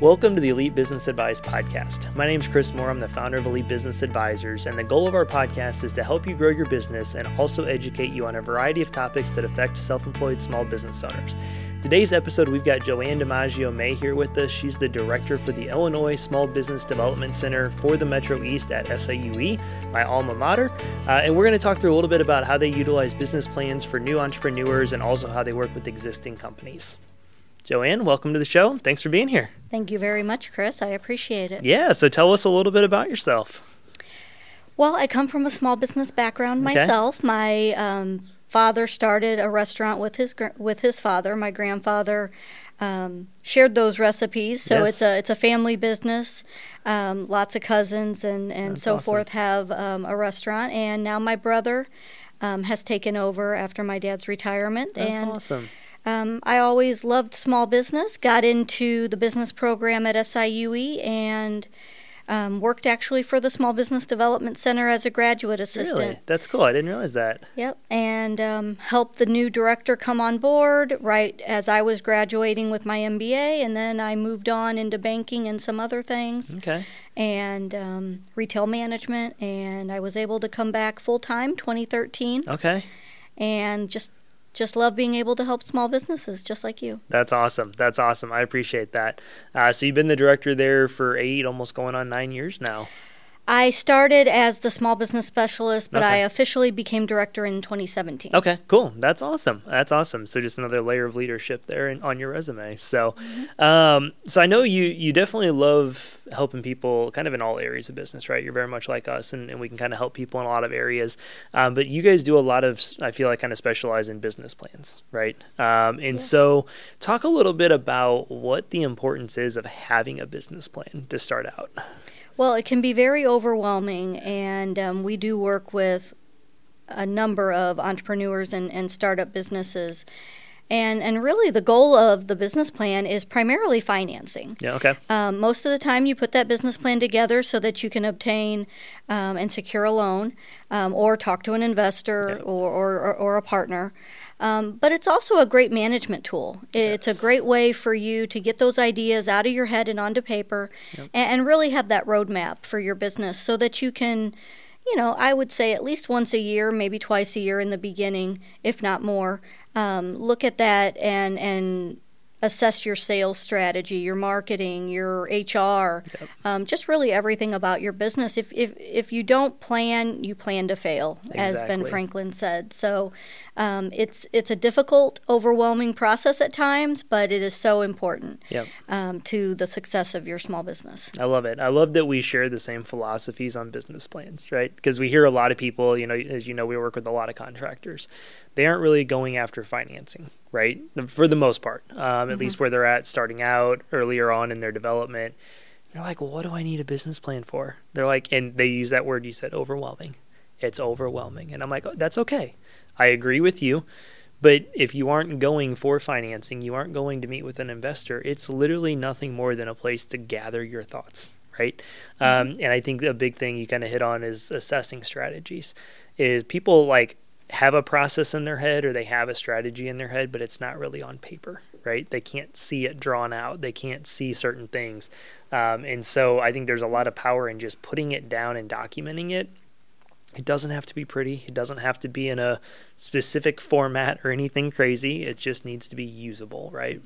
Welcome to the Elite Business Advice Podcast. My name is Chris Moore. I'm the founder of Elite Business Advisors, and the goal of our podcast is to help you grow your business and also educate you on a variety of topics that affect self employed small business owners. Today's episode, we've got Joanne DiMaggio May here with us. She's the director for the Illinois Small Business Development Center for the Metro East at SIUE, my alma mater. Uh, and we're going to talk through a little bit about how they utilize business plans for new entrepreneurs and also how they work with existing companies. Joanne, welcome to the show. Thanks for being here. Thank you very much, Chris. I appreciate it. Yeah, so tell us a little bit about yourself. Well, I come from a small business background Okay. myself. My um, father started a restaurant with his gr- with his father. My grandfather um, shared those recipes, so Yes. it's a it's a family business. Um, lots of cousins and and That's so awesome. forth have um, a restaurant, and now my brother um, has taken over after my dad's retirement. That's and awesome. Um, I always loved small business, got into the business program at SIUE, and um, worked actually for the Small Business Development Center as a graduate assistant. Really? That's cool. I didn't realize that. Yep, and um, helped the new director come on board right as I was graduating with my MBA, and then I moved on into banking and some other things, Okay. and um, retail management, and I was able to come back full time 2013, Okay. and just just love being able to help small businesses just like you. That's awesome. That's awesome. I appreciate that. Uh, so you've been the director there for eight, almost going on nine years now. I started as the small business specialist, but I officially became director in 2017. Okay, cool. That's awesome. That's awesome. So just another layer of leadership there in, on your resume. So, um, so I know you you definitely love helping people kind of in all areas of business, right? You're very much like us, and, and we can kind of help people in a lot of areas. Um, but you guys do a lot of, I feel like, kind of specialize in business plans, right? Um, and Yes. so, talk a little bit about what the importance is of having a business plan to start out. Well, it can be very overwhelming, and um, we do work with a number of entrepreneurs and, and startup businesses. And, and really, the goal of the business plan is primarily financing. Yeah. Okay. Um, most of the time, you put that business plan together so that you can obtain um, and secure a loan um, or talk to an investor Yeah. or, or, or, or a partner. Um, but it's also a great management tool. It's Yes. a great way for you to get those ideas out of your head and onto paper Yep. and, and really have that roadmap for your business so that you can, you know, I would say at least once a year, maybe twice a year in the beginning, if not more, um, look at that and, and assess your sales strategy, your marketing, your HR, Yep. um, just really everything about your business. If, if if you don't plan, you plan to fail, as Ben Franklin said. So um, it's it's a difficult, overwhelming process at times, but it is so important Yep. um, to the success of your small business. I love it. I love that we share the same philosophies on business plans, right? Because we hear a lot of people, you know, as you know, we work with a lot of contractors. They aren't really going after financing, right? For the most part, um, at least where they're at starting out earlier on in their development. They're like, well, what do I need a business plan for? They're like, and they use that word you said, overwhelming. It's overwhelming. And I'm like, oh, that's okay. I agree with you. But if you aren't going for financing, you aren't going to meet with an investor, it's literally nothing more than a place to gather your thoughts, right? Um, and I think a big thing you kind of hit on is assessing strategies. Is people like have a process in their head or they have a strategy in their head, but it's not really on paper, right? They can't see it drawn out. They can't see certain things. Um, and so I think there's a lot of power in just putting it down and documenting it it doesn't have to be pretty. It doesn't have to be in a specific format or anything crazy. It just needs to be usable, right?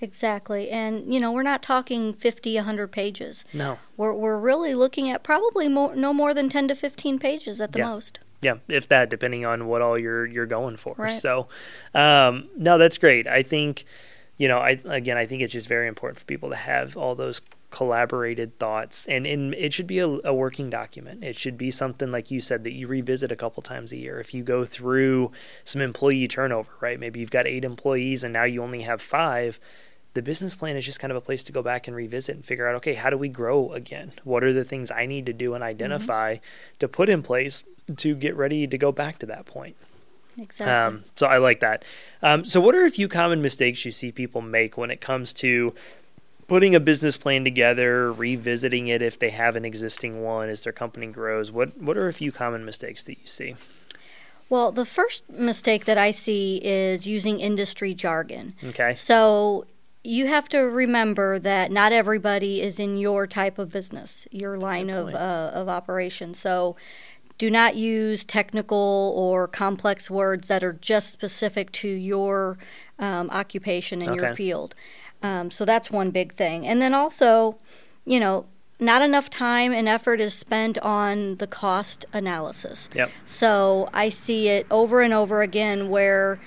Exactly. And, you know, we're not talking 50, 100 pages. No. We're, we're really looking at probably more, no more than 10 to 15 pages at the Yeah. most. Yeah, if that, depending on what all you're you're going for. Right. So, um, no, that's great. I think, you know, I again, I think it's just very important for people to have all those collaborated thoughts, and and it should be a, a working document. It should be something like you said that you revisit a couple times a year. If you go through some employee turnover, right? Maybe you've got eight employees and now you only have five. The business plan is just kind of a place to go back and revisit and figure out, okay, how do we grow again? What are the things I need to do and identify to put in place to get ready to go back to that point? Exactly. Um, so I like that. Um, so, what are a few common mistakes you see people make when it comes to putting a business plan together, revisiting it if they have an existing one as their company grows? What What are a few common mistakes that you see? Well, the first mistake that I see is using industry jargon. Okay. So, you have to remember that not everybody is in your type of business, your line of uh, of operation. So do not use technical or complex words that are just specific to your um, occupation and Okay. your field. Um, so that's one big thing. And then also, you know, not enough time and effort is spent on the cost analysis. Yep. So I see it over and over again where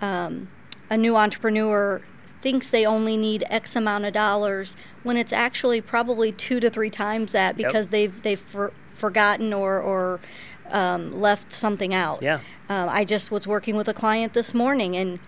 um, a new entrepreneur thinks they only need X amount of dollars when it's actually probably two to three times that Yep. because they've they've for, forgotten or or um, left something out. Yeah. Um, I just was working with a client this morning and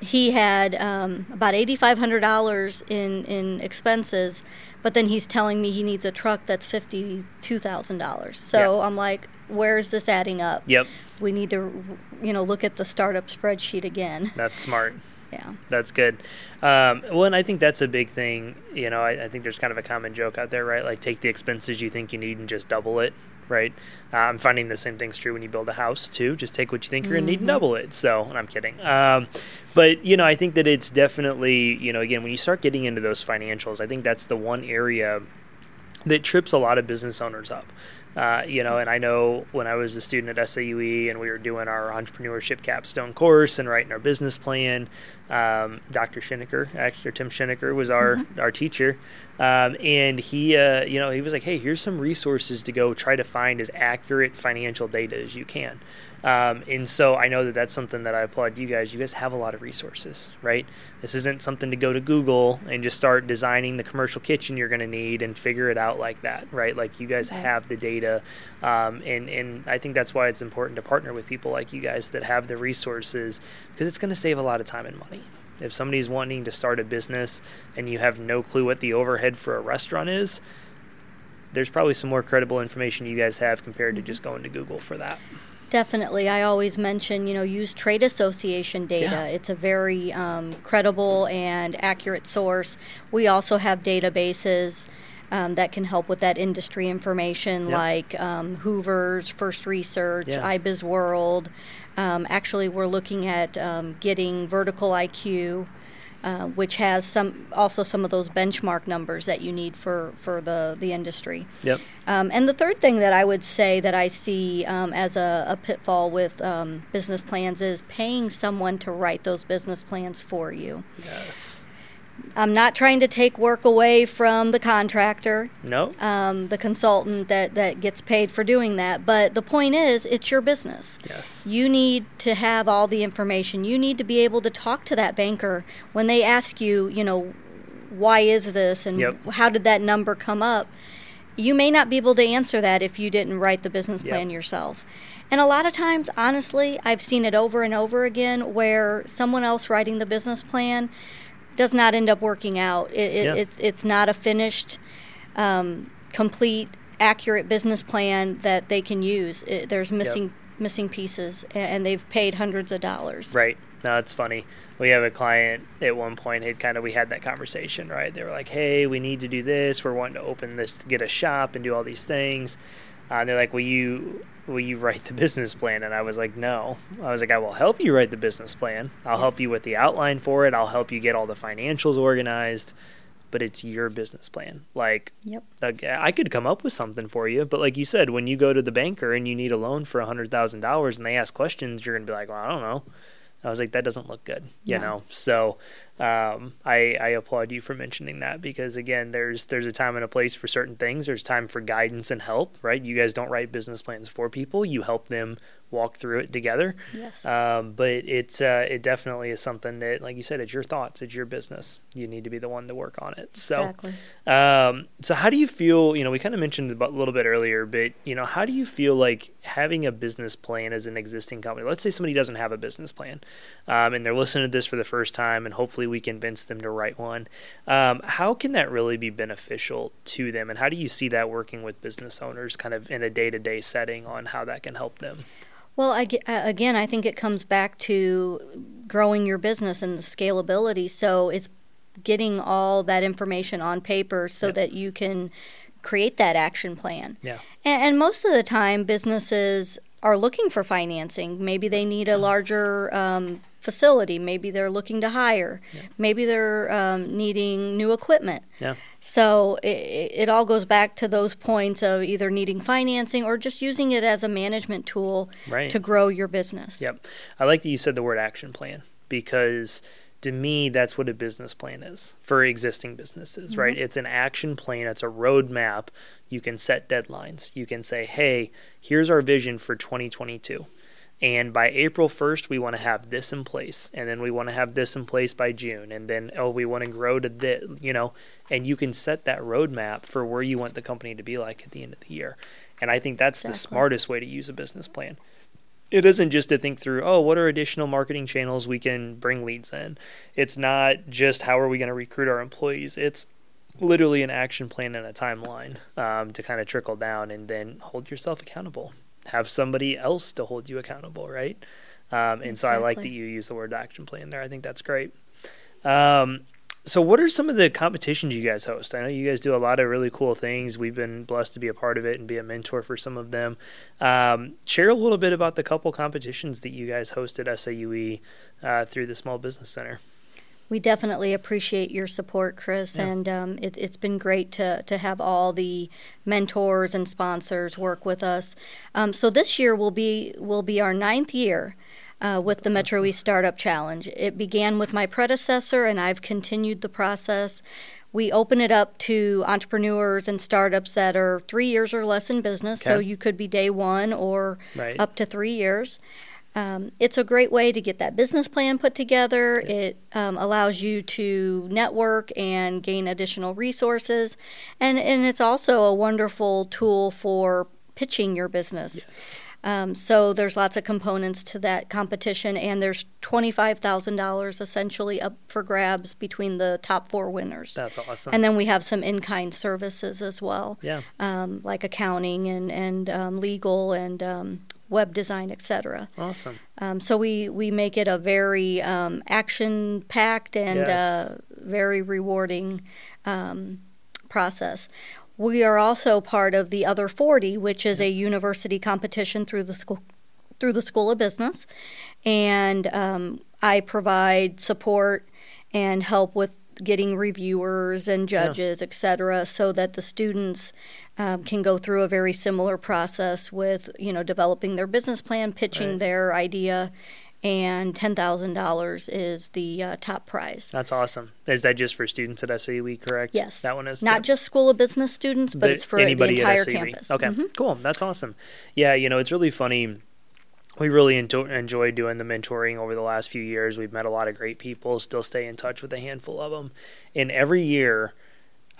he had um, about eighty five hundred dollars in in expenses, but then he's telling me he needs a truck that's fifty two thousand dollars. So Yeah. I'm like, where is this adding up? Yep. We need to, you know, look at the startup spreadsheet again. That's smart. Yeah. That's good. Um, well, and I think that's a big thing. You know, I, I think there's kind of a common joke out there, right? Like take the expenses you think you need and just double it, right? Uh, I'm finding the same thing's true when you build a house too. Just take what you think you're gonna need and double it. So, and I'm kidding. Um, but you know, I think that it's definitely, you know, again, when you start getting into those financials, I think that's the one area that trips a lot of business owners up. Uh, you know, and I know when I was a student at SIUE and we were doing our entrepreneurship capstone course and writing our business plan, um, Dr. Schoenecker, actually, Tim Schoenecker was our, our teacher. Um, and he, uh, you know, he was like, hey, here's some resources to go try to find as accurate financial data as you can. Um, and so I know that that's something that I applaud you guys. You guys have a lot of resources, right? This isn't something to go to Google and just start designing the commercial kitchen you're going to need and figure it out like that, right? Like you guys Right. have the data, um, and and I think that's why it's important to partner with people like you guys that have the resources because it's going to save a lot of time and money. If somebody's wanting to start a business and you have no clue what the overhead for a restaurant is, there's probably some more credible information you guys have compared to just going to Google for that. Definitely. I always mention, you know, use trade association data. Yeah. It's a very um, credible and accurate source. We also have databases um, that can help with that industry information, Yep. like um, Hoover's, First Research, Yeah. IBIS World. Um, actually, we're looking at um, getting Vertical IQ. Uh, which has some also some of those benchmark numbers that you need for, for the, the industry. Yep. Um, and the third thing that I would say that I see um, as a, a pitfall with um, business plans is paying someone to write those business plans for you. Yes. I'm not trying to take work away from the contractor, No. um, the consultant that, that gets paid for doing that, but the point is, it's your business. Yes. You need to have all the information. You need to be able to talk to that banker when they ask you, you know, why is this and Yep. how did that number come up? You may not be able to answer that if you didn't write the business Yep. plan yourself. And a lot of times, honestly, I've seen it over and over again where someone else writing the business plan does not end up working out. It, it, Yeah. It's it's not a finished, um, complete, accurate business plan that they can use. It, there's missing missing pieces, and they've paid hundreds of dollars. Right. No, it's funny. We have a client at one point had kind of we had that conversation, right? They were like, "Hey, we need to do this. We're wanting to open this, get a shop, and do all these things." Uh, and they're like, "Will you, will you write the business plan?" And I was like, "No." I was like, "I will help you write the business plan. I'll help you with the outline for it. I'll help you get all the financials organized." But it's your business plan. Like, Yep. like, I could come up with something for you, but like you said, when you go to the banker and you need a loan for a hundred thousand dollars and they ask questions, you're gonna be like, "Well, I don't know." I was like, that doesn't look good, you No. know. So um, I, I applaud you for mentioning that because again, there's there's a time and a place for certain things. There's time for guidance and help, right? You guys don't write business plans for people; you help them walk through it together. Yes. Um, but it's uh, it definitely is something that, like you said, it's your thoughts, it's your business. You need to be the one to work on it. So. exactly. Um, so how do you feel, you know, we kind of mentioned a little bit earlier, but, you know, how do you feel like having a business plan as an existing company? Let's say somebody doesn't have a business plan um, and they're listening to this for the first time and hopefully we convince them to write one. Um, how can that really be beneficial to them? And how do you see that working with business owners kind of in a day-to-day setting on how that can help them? Well, I, again, I think it comes back to growing your business and the scalability. So it's getting all that information on paper so Yep. that you can create that action plan. Yeah. And, and most of the time, businesses are looking for financing. Maybe they need a larger um, facility. Maybe they're looking to hire. Yeah. Maybe they're um, needing new equipment. Yeah. So it, it all goes back to those points of either needing financing or just using it as a management tool Right. to grow your business. Yep. I like that you said the word action plan because to me, that's what a business plan is for existing businesses, right? It's an action plan, it's a roadmap. You can set deadlines. You can say, hey, here's our vision for 2022. And by April 1st, we want to have this in place. And then we want to have this in place by June. And then, oh, we want to grow to this, you know, and you can set that roadmap for where you want the company to be like at the end of the year. And I think that's the smartest way to use a business plan it isn't just to think through oh what are additional marketing channels we can bring leads in it's not just how are we going to recruit our employees it's literally an action plan and a timeline um, to kind of trickle down and then hold yourself accountable have somebody else to hold you accountable right? Um, and so i like that you use the word action plan there. I think that's great. Um, so what are some of the competitions you guys host? I know you guys do a lot of really cool things. We've been blessed to be a part of it and be a mentor for some of them. Um, share a little bit about the couple competitions that you guys host at SIUE uh, through the Small Business Center. We definitely appreciate your support, Chris, Yeah. and um, it, it's been great to, to have all the mentors and sponsors work with us. Um, so this year will be will be our ninth year uh, with the Metro East Startup Challenge. It began with my predecessor, and I've continued the process. We open it up to entrepreneurs and startups that are three years or less in business. So you could be day one or Right. up to three years. Um, it's a great way to get that business plan put together. It um, allows you to network and gain additional resources, and and it's also a wonderful tool for pitching your business. Yes. Um, so there's lots of components to that competition, and there's twenty five thousand dollars essentially up for grabs between the top four winners. That's awesome. And then we have some in kind services as well yeah. um, like accounting and and um, legal and um, web design, etc. Awesome. Um, so we we make it a very um, action packed and Yes. uh, very rewarding um, process. We are also part of the Other 40, which is a university competition through the school through the School of Business, and um, I provide support and help with getting reviewers and judges, et cetera, so that the students um, can go through a very similar process with you know developing their business plan, pitching Right. their idea, and ten thousand dollars is the uh, top prize. That's awesome. Is that just for students at SIUE, correct? Yes, That one is not Yep. just School of Business students, but, it's for the anybody entire campus. Okay, Mhm. cool. That's awesome. Yeah, you know, it's really funny. We really enjoy, enjoyed doing the mentoring over the last few years. We've met a lot of great people, still stay in touch with a handful of them. And every year,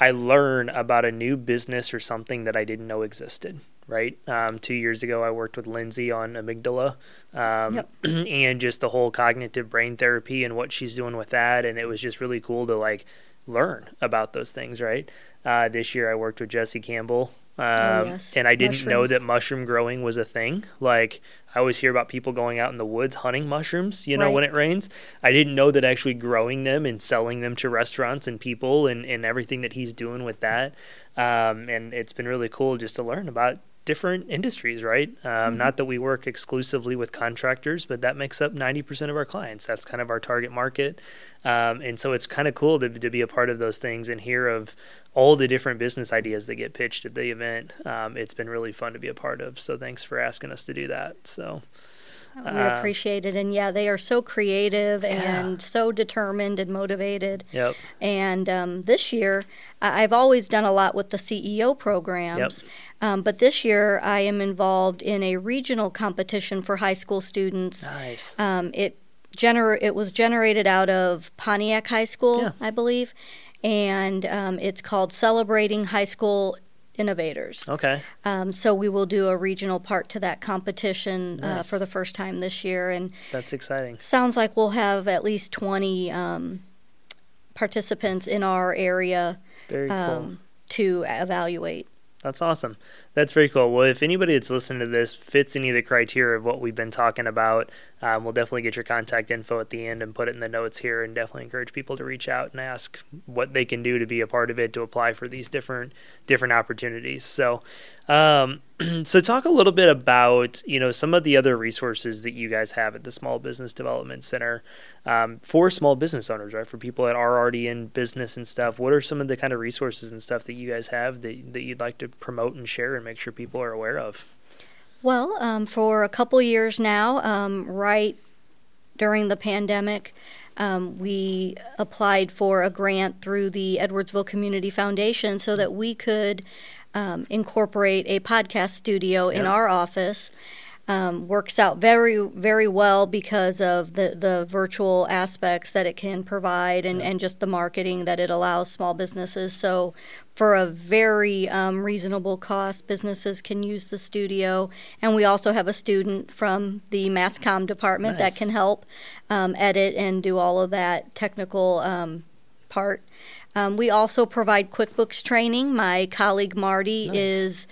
I learn about a new business or something that I didn't know existed. Right. Um, two years ago, I worked with Lindsay on amygdala, um, Yep. and just the whole cognitive brain therapy and what she's doing with that. And it was just really cool to like learn about those things. Right. Uh, this year, I worked with Jesse Campbell. Um, Oh, yes. And I didn't know that mushroom growing was a thing. Like I always hear about people going out in the woods hunting mushrooms, you know, Right. when it rains. I didn't know that actually growing them and selling them to restaurants and people and, and everything that he's doing with that. Um, and it's been really cool just to learn about different industries, right? Um, Mm-hmm. Not that we work exclusively with contractors, but that makes up 90% of our clients. That's kind of our target market. Um, and so it's kind of cool to, to be a part of those things and hear of all the different business ideas that get pitched at the event. Um, it's been really fun to be a part of. So thanks for asking us to do that. So We Uh, appreciate it, and yeah, they are so creative and so determined and motivated. yep, And um, this year, I've always done a lot with the CEO programs. Um, but this year, I am involved in a regional competition for high school students. nice. Um, it gener- it was generated out of Pontiac High School, Yeah. I believe, and um, it's called Celebrating High School Innovators. Okay, Um, so we will do a regional part to that competition uh, for the first time this year, and that's exciting. sounds like we'll have at least twenty um, participants in our area Very cool. um, to evaluate. That's awesome. That's very cool. Well, if anybody that's listening to this fits any of the criteria of what we've been talking about, um, we'll definitely get your contact info at the end and put it in the notes here, and definitely encourage people to reach out and ask what they can do to be a part of it to apply for these different different opportunities. So, Um, so talk a little bit about you know some of the other resources that you guys have at the Small Business Development Center um, for small business owners, right? For people that are already in business and stuff. What are some of the kind of resources and stuff that you guys have that that you'd like to promote and share and make sure people are aware of? Well, um, for a couple years now, um, right during the pandemic, um, we applied for a grant through the Edwardsville Community Foundation so that we could um, incorporate a podcast studio in our office. Um, works out very very well because of the the virtual aspects that it can provide and, and just the marketing that it allows small businesses. So for a very um, reasonable cost, businesses can use the studio. And we also have a student from the mass comm department Nice. that can help um, edit and do all of that technical um, part. Um, we also provide QuickBooks training. My colleague Marty Nice. is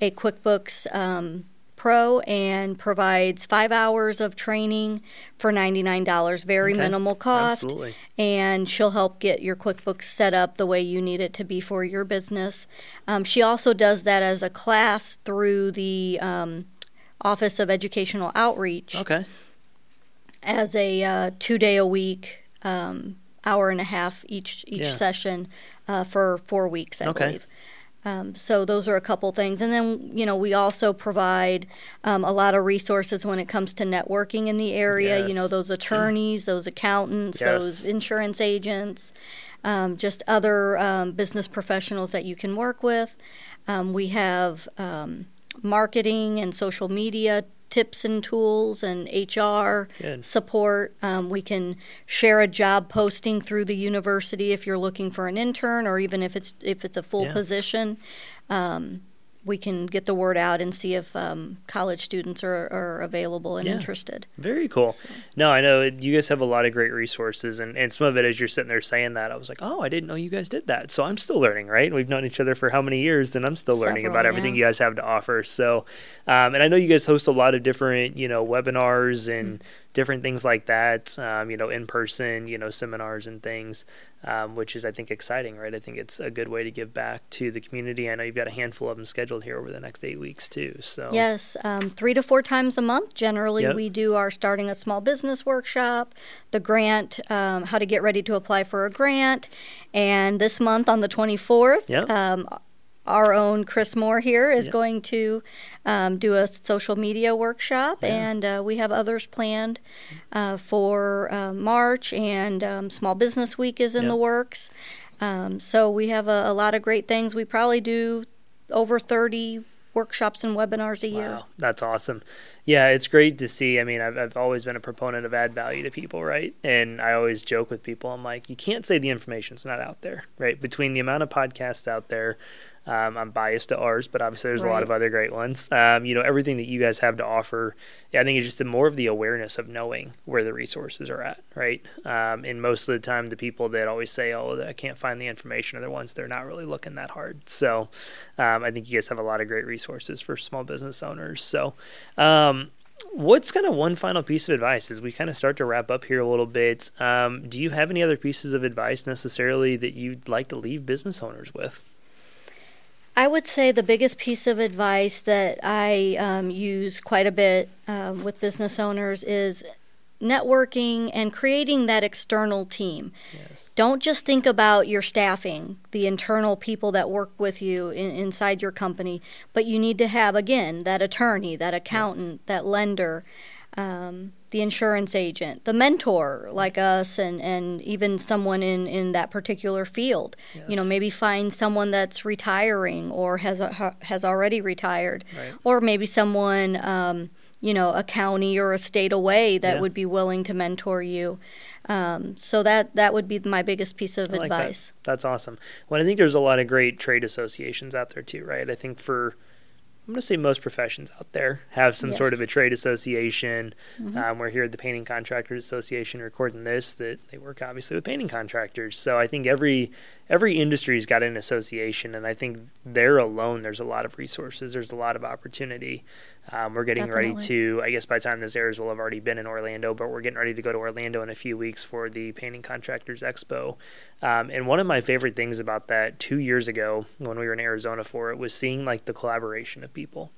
a QuickBooks um, pro and provides five hours of training for $99, very Okay. minimal cost Absolutely. and she'll help get your QuickBooks set up the way you need it to be for your business. Um, she also does that as a class through the um, Office of Educational Outreach Okay. as a uh, two day a week, um, hour and a half each each Yeah. session uh, for four weeks, I Okay. believe. Um, so those are a couple things, and then you know we also provide um, a lot of resources when it comes to networking in the area. You know those attorneys, those accountants, Yes. those insurance agents, um, just other um, business professionals that you can work with. Um, we have um, marketing and social media tips and tools and HR Good. support. Um, we can share a job posting through the university if you're looking for an intern, or even if it's if it's a full Yeah. position. Um, we can get the word out and see if um, college students are, are available and Yeah. interested. Very cool. So- No, I know you guys have a lot of great resources, and, and some of it as you're sitting there saying that, I was like, oh, I didn't know you guys did that. So I'm still learning, right? We've known each other for how many years, and I'm still learning about everything yeah. you guys have to offer. So, um, and I know you guys host a lot of different, you know, webinars and different things like that, um, you know, in person, you know, seminars and things, um, which is, I think, exciting, right? I think it's a good way to give back to the community. I know you've got a handful of them scheduled here over the next eight weeks, too. So, Yes, um, three to four times a month. Generally, Yep. we do our starting a small business workshop, the grant, um, how to get ready to apply for a grant, and this month on the 24th, Yep. Our own Chris Moore here is Yep. going to um, do a social media workshop, Yeah. and uh, we have others planned uh, for uh, March, and um, Small Business Week is in Yep. the works. Um, so we have a, a lot of great things. We probably do over 30 workshops and webinars a year. Wow, that's awesome. Yeah, it's great to see. I mean, I've, I've always been a proponent of add value to people, right? And I always joke with people, I'm like, you can't say the information's not out there, right? Between the amount of podcasts out there, um, I'm biased to ours, but obviously there's a lot of other great ones. Um, you know, everything that you guys have to offer, I think it's just the more of the awareness of knowing where the resources are at, right? Um, and most of the time, the people that always say, "Oh, I can't find the information," are the ones they're not really looking that hard. So, um, I think you guys have a lot of great resources for small business owners. So, um, what's kind of one final piece of advice as we kind of start to wrap up here a little bit? Um, do you have any other pieces of advice necessarily that you'd like to leave business owners with? I would say the biggest piece of advice that I um, use quite a bit um, with business owners is networking and creating that external team. Yes. Don't just think about your staffing, the internal people that work with you in, inside your company, but you need to have, again, that attorney, that accountant, that lender, um, the insurance agent, the mentor like us, and, and even someone in, in that particular field. You know, maybe find someone that's retiring or has, a, has already retired, Right. or maybe someone. Um, you know, a county or a state away that Yeah. would be willing to mentor you. Um, so that that would be my biggest piece of like that. advice. That's awesome. Well, I think there's a lot of great trade associations out there too, right? I think for I'm going to say most professions out there have some sort of a trade association. Mhm. Um, we're here at the Painting Contractors Association recording this. That they work obviously with painting contractors. So I think every every industry's got an association, and I think there alone, there's a lot of resources. There's a lot of opportunity. Um, we're getting Definitely. ready to, I guess by the time this airs, we'll have already been in Orlando, but we're getting ready to go to Orlando in a few weeks for the Painting Contractors Expo. Um, and one of my favorite things about that two years ago when we were in Arizona for it was seeing like the collaboration of people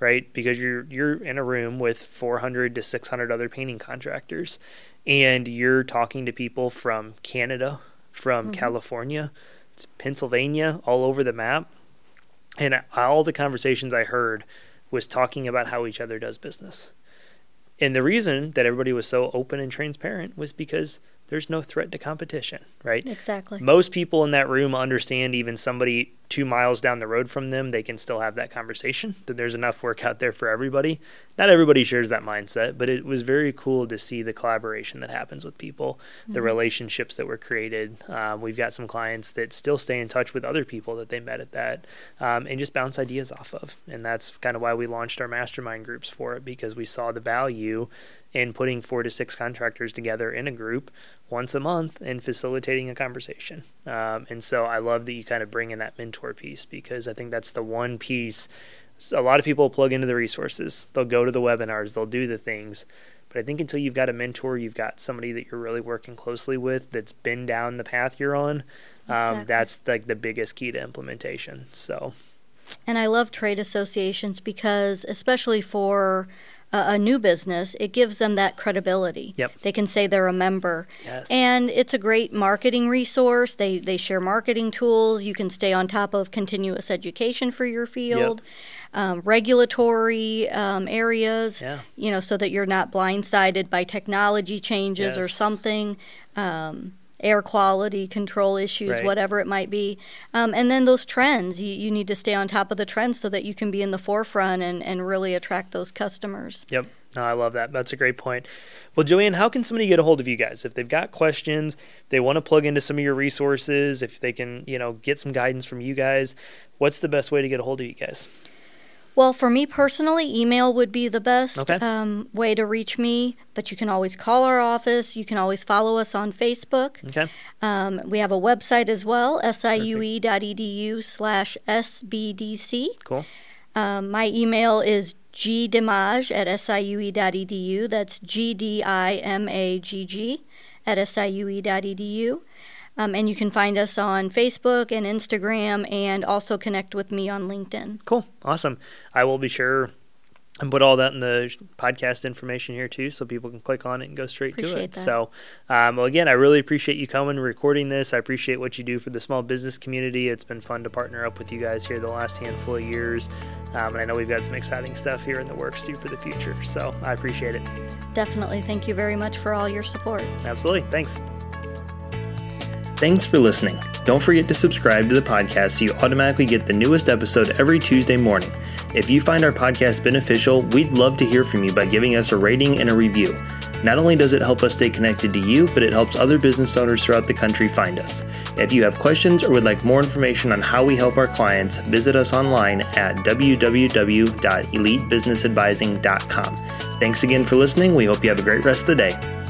right? Because you're you're in a room with 400 to 600 other painting contractors, and you're talking to people from Canada, from Mhm. California, to Pennsylvania, all over the map, and all the conversations I heard was talking about how each other does business. And the reason that everybody was so open and transparent was because there's no threat to competition, right? Exactly. Most people in that room understand even somebody two miles down the road from them, they can still have that conversation, that there's enough work out there for everybody. Not everybody shares that mindset, but it was very cool to see the collaboration that happens with people, the Mhm. relationships that were created. Um, we've got some clients that still stay in touch with other people that they met at that um, and just bounce ideas off of. And that's kind of why we launched our mastermind groups for it because we saw the value in putting four to six contractors together in a group once a month and facilitating a conversation. Um, and so I love that you kind of bring in that mentor piece because I think that's the one piece. A lot of people plug into the resources, they'll go to the webinars, they'll do the things. But I think until you've got a mentor, you've got somebody that you're really working closely with that's been down the path you're on. Um, Exactly. That's like the biggest key to implementation. So, And I love trade associations because, especially for a, new business, it gives them that credibility. Yep. They can say they're a member. yes. And it's a great marketing resource. They, they share marketing tools. You can stay on top of continuous education for your field, um, regulatory um, areas, yeah. you know, so that you're not blindsided by technology changes or something. Um, air quality control issues, Right. whatever it might be. Um, and then those trends, you, you need to stay on top of the trends so that you can be in the forefront and, and really attract those customers. Yep. No, I love that. That's a great point. Well, Joanne, how can somebody get a hold of you guys if they've got questions, they want to plug into some of your resources, if they can, you know, get some guidance from you guys? What's the best way to get a hold of you guys? Well, for me personally, email would be the best Okay. um, way to reach me, but you can always call our office. You can always follow us on Facebook. Okay. Um, we have a website as well, siue.edu slash sbdc. Cool. Um, my email is gdimagg at siue.edu. That's G-D-I-M-A-G-G at siue.edu. Um, and you can find us on Facebook and Instagram and also connect with me on LinkedIn. Cool. Awesome. I will be sure and put all that in the podcast information here too so people can click on it and go straight to it. that. So, um, well, again, I really appreciate you coming and recording this. I appreciate what you do for the small business community. It's been fun to partner up with you guys here the last handful of years. Um, and I know we've got some exciting stuff here in the works too for the future. So I appreciate it. Definitely. Thank you very much for all your support. Absolutely. Thanks. Thanks for listening. Don't forget to subscribe to the podcast so you automatically get the newest episode every Tuesday morning. If you find our podcast beneficial, we'd love to hear from you by giving us a rating and a review. Not only does it help us stay connected to you, but it helps other business owners throughout the country find us. If you have questions or would like more information on how we help our clients, visit us online at www.elitebusinessadvising.com. Thanks again for listening. We hope you have a great rest of the day.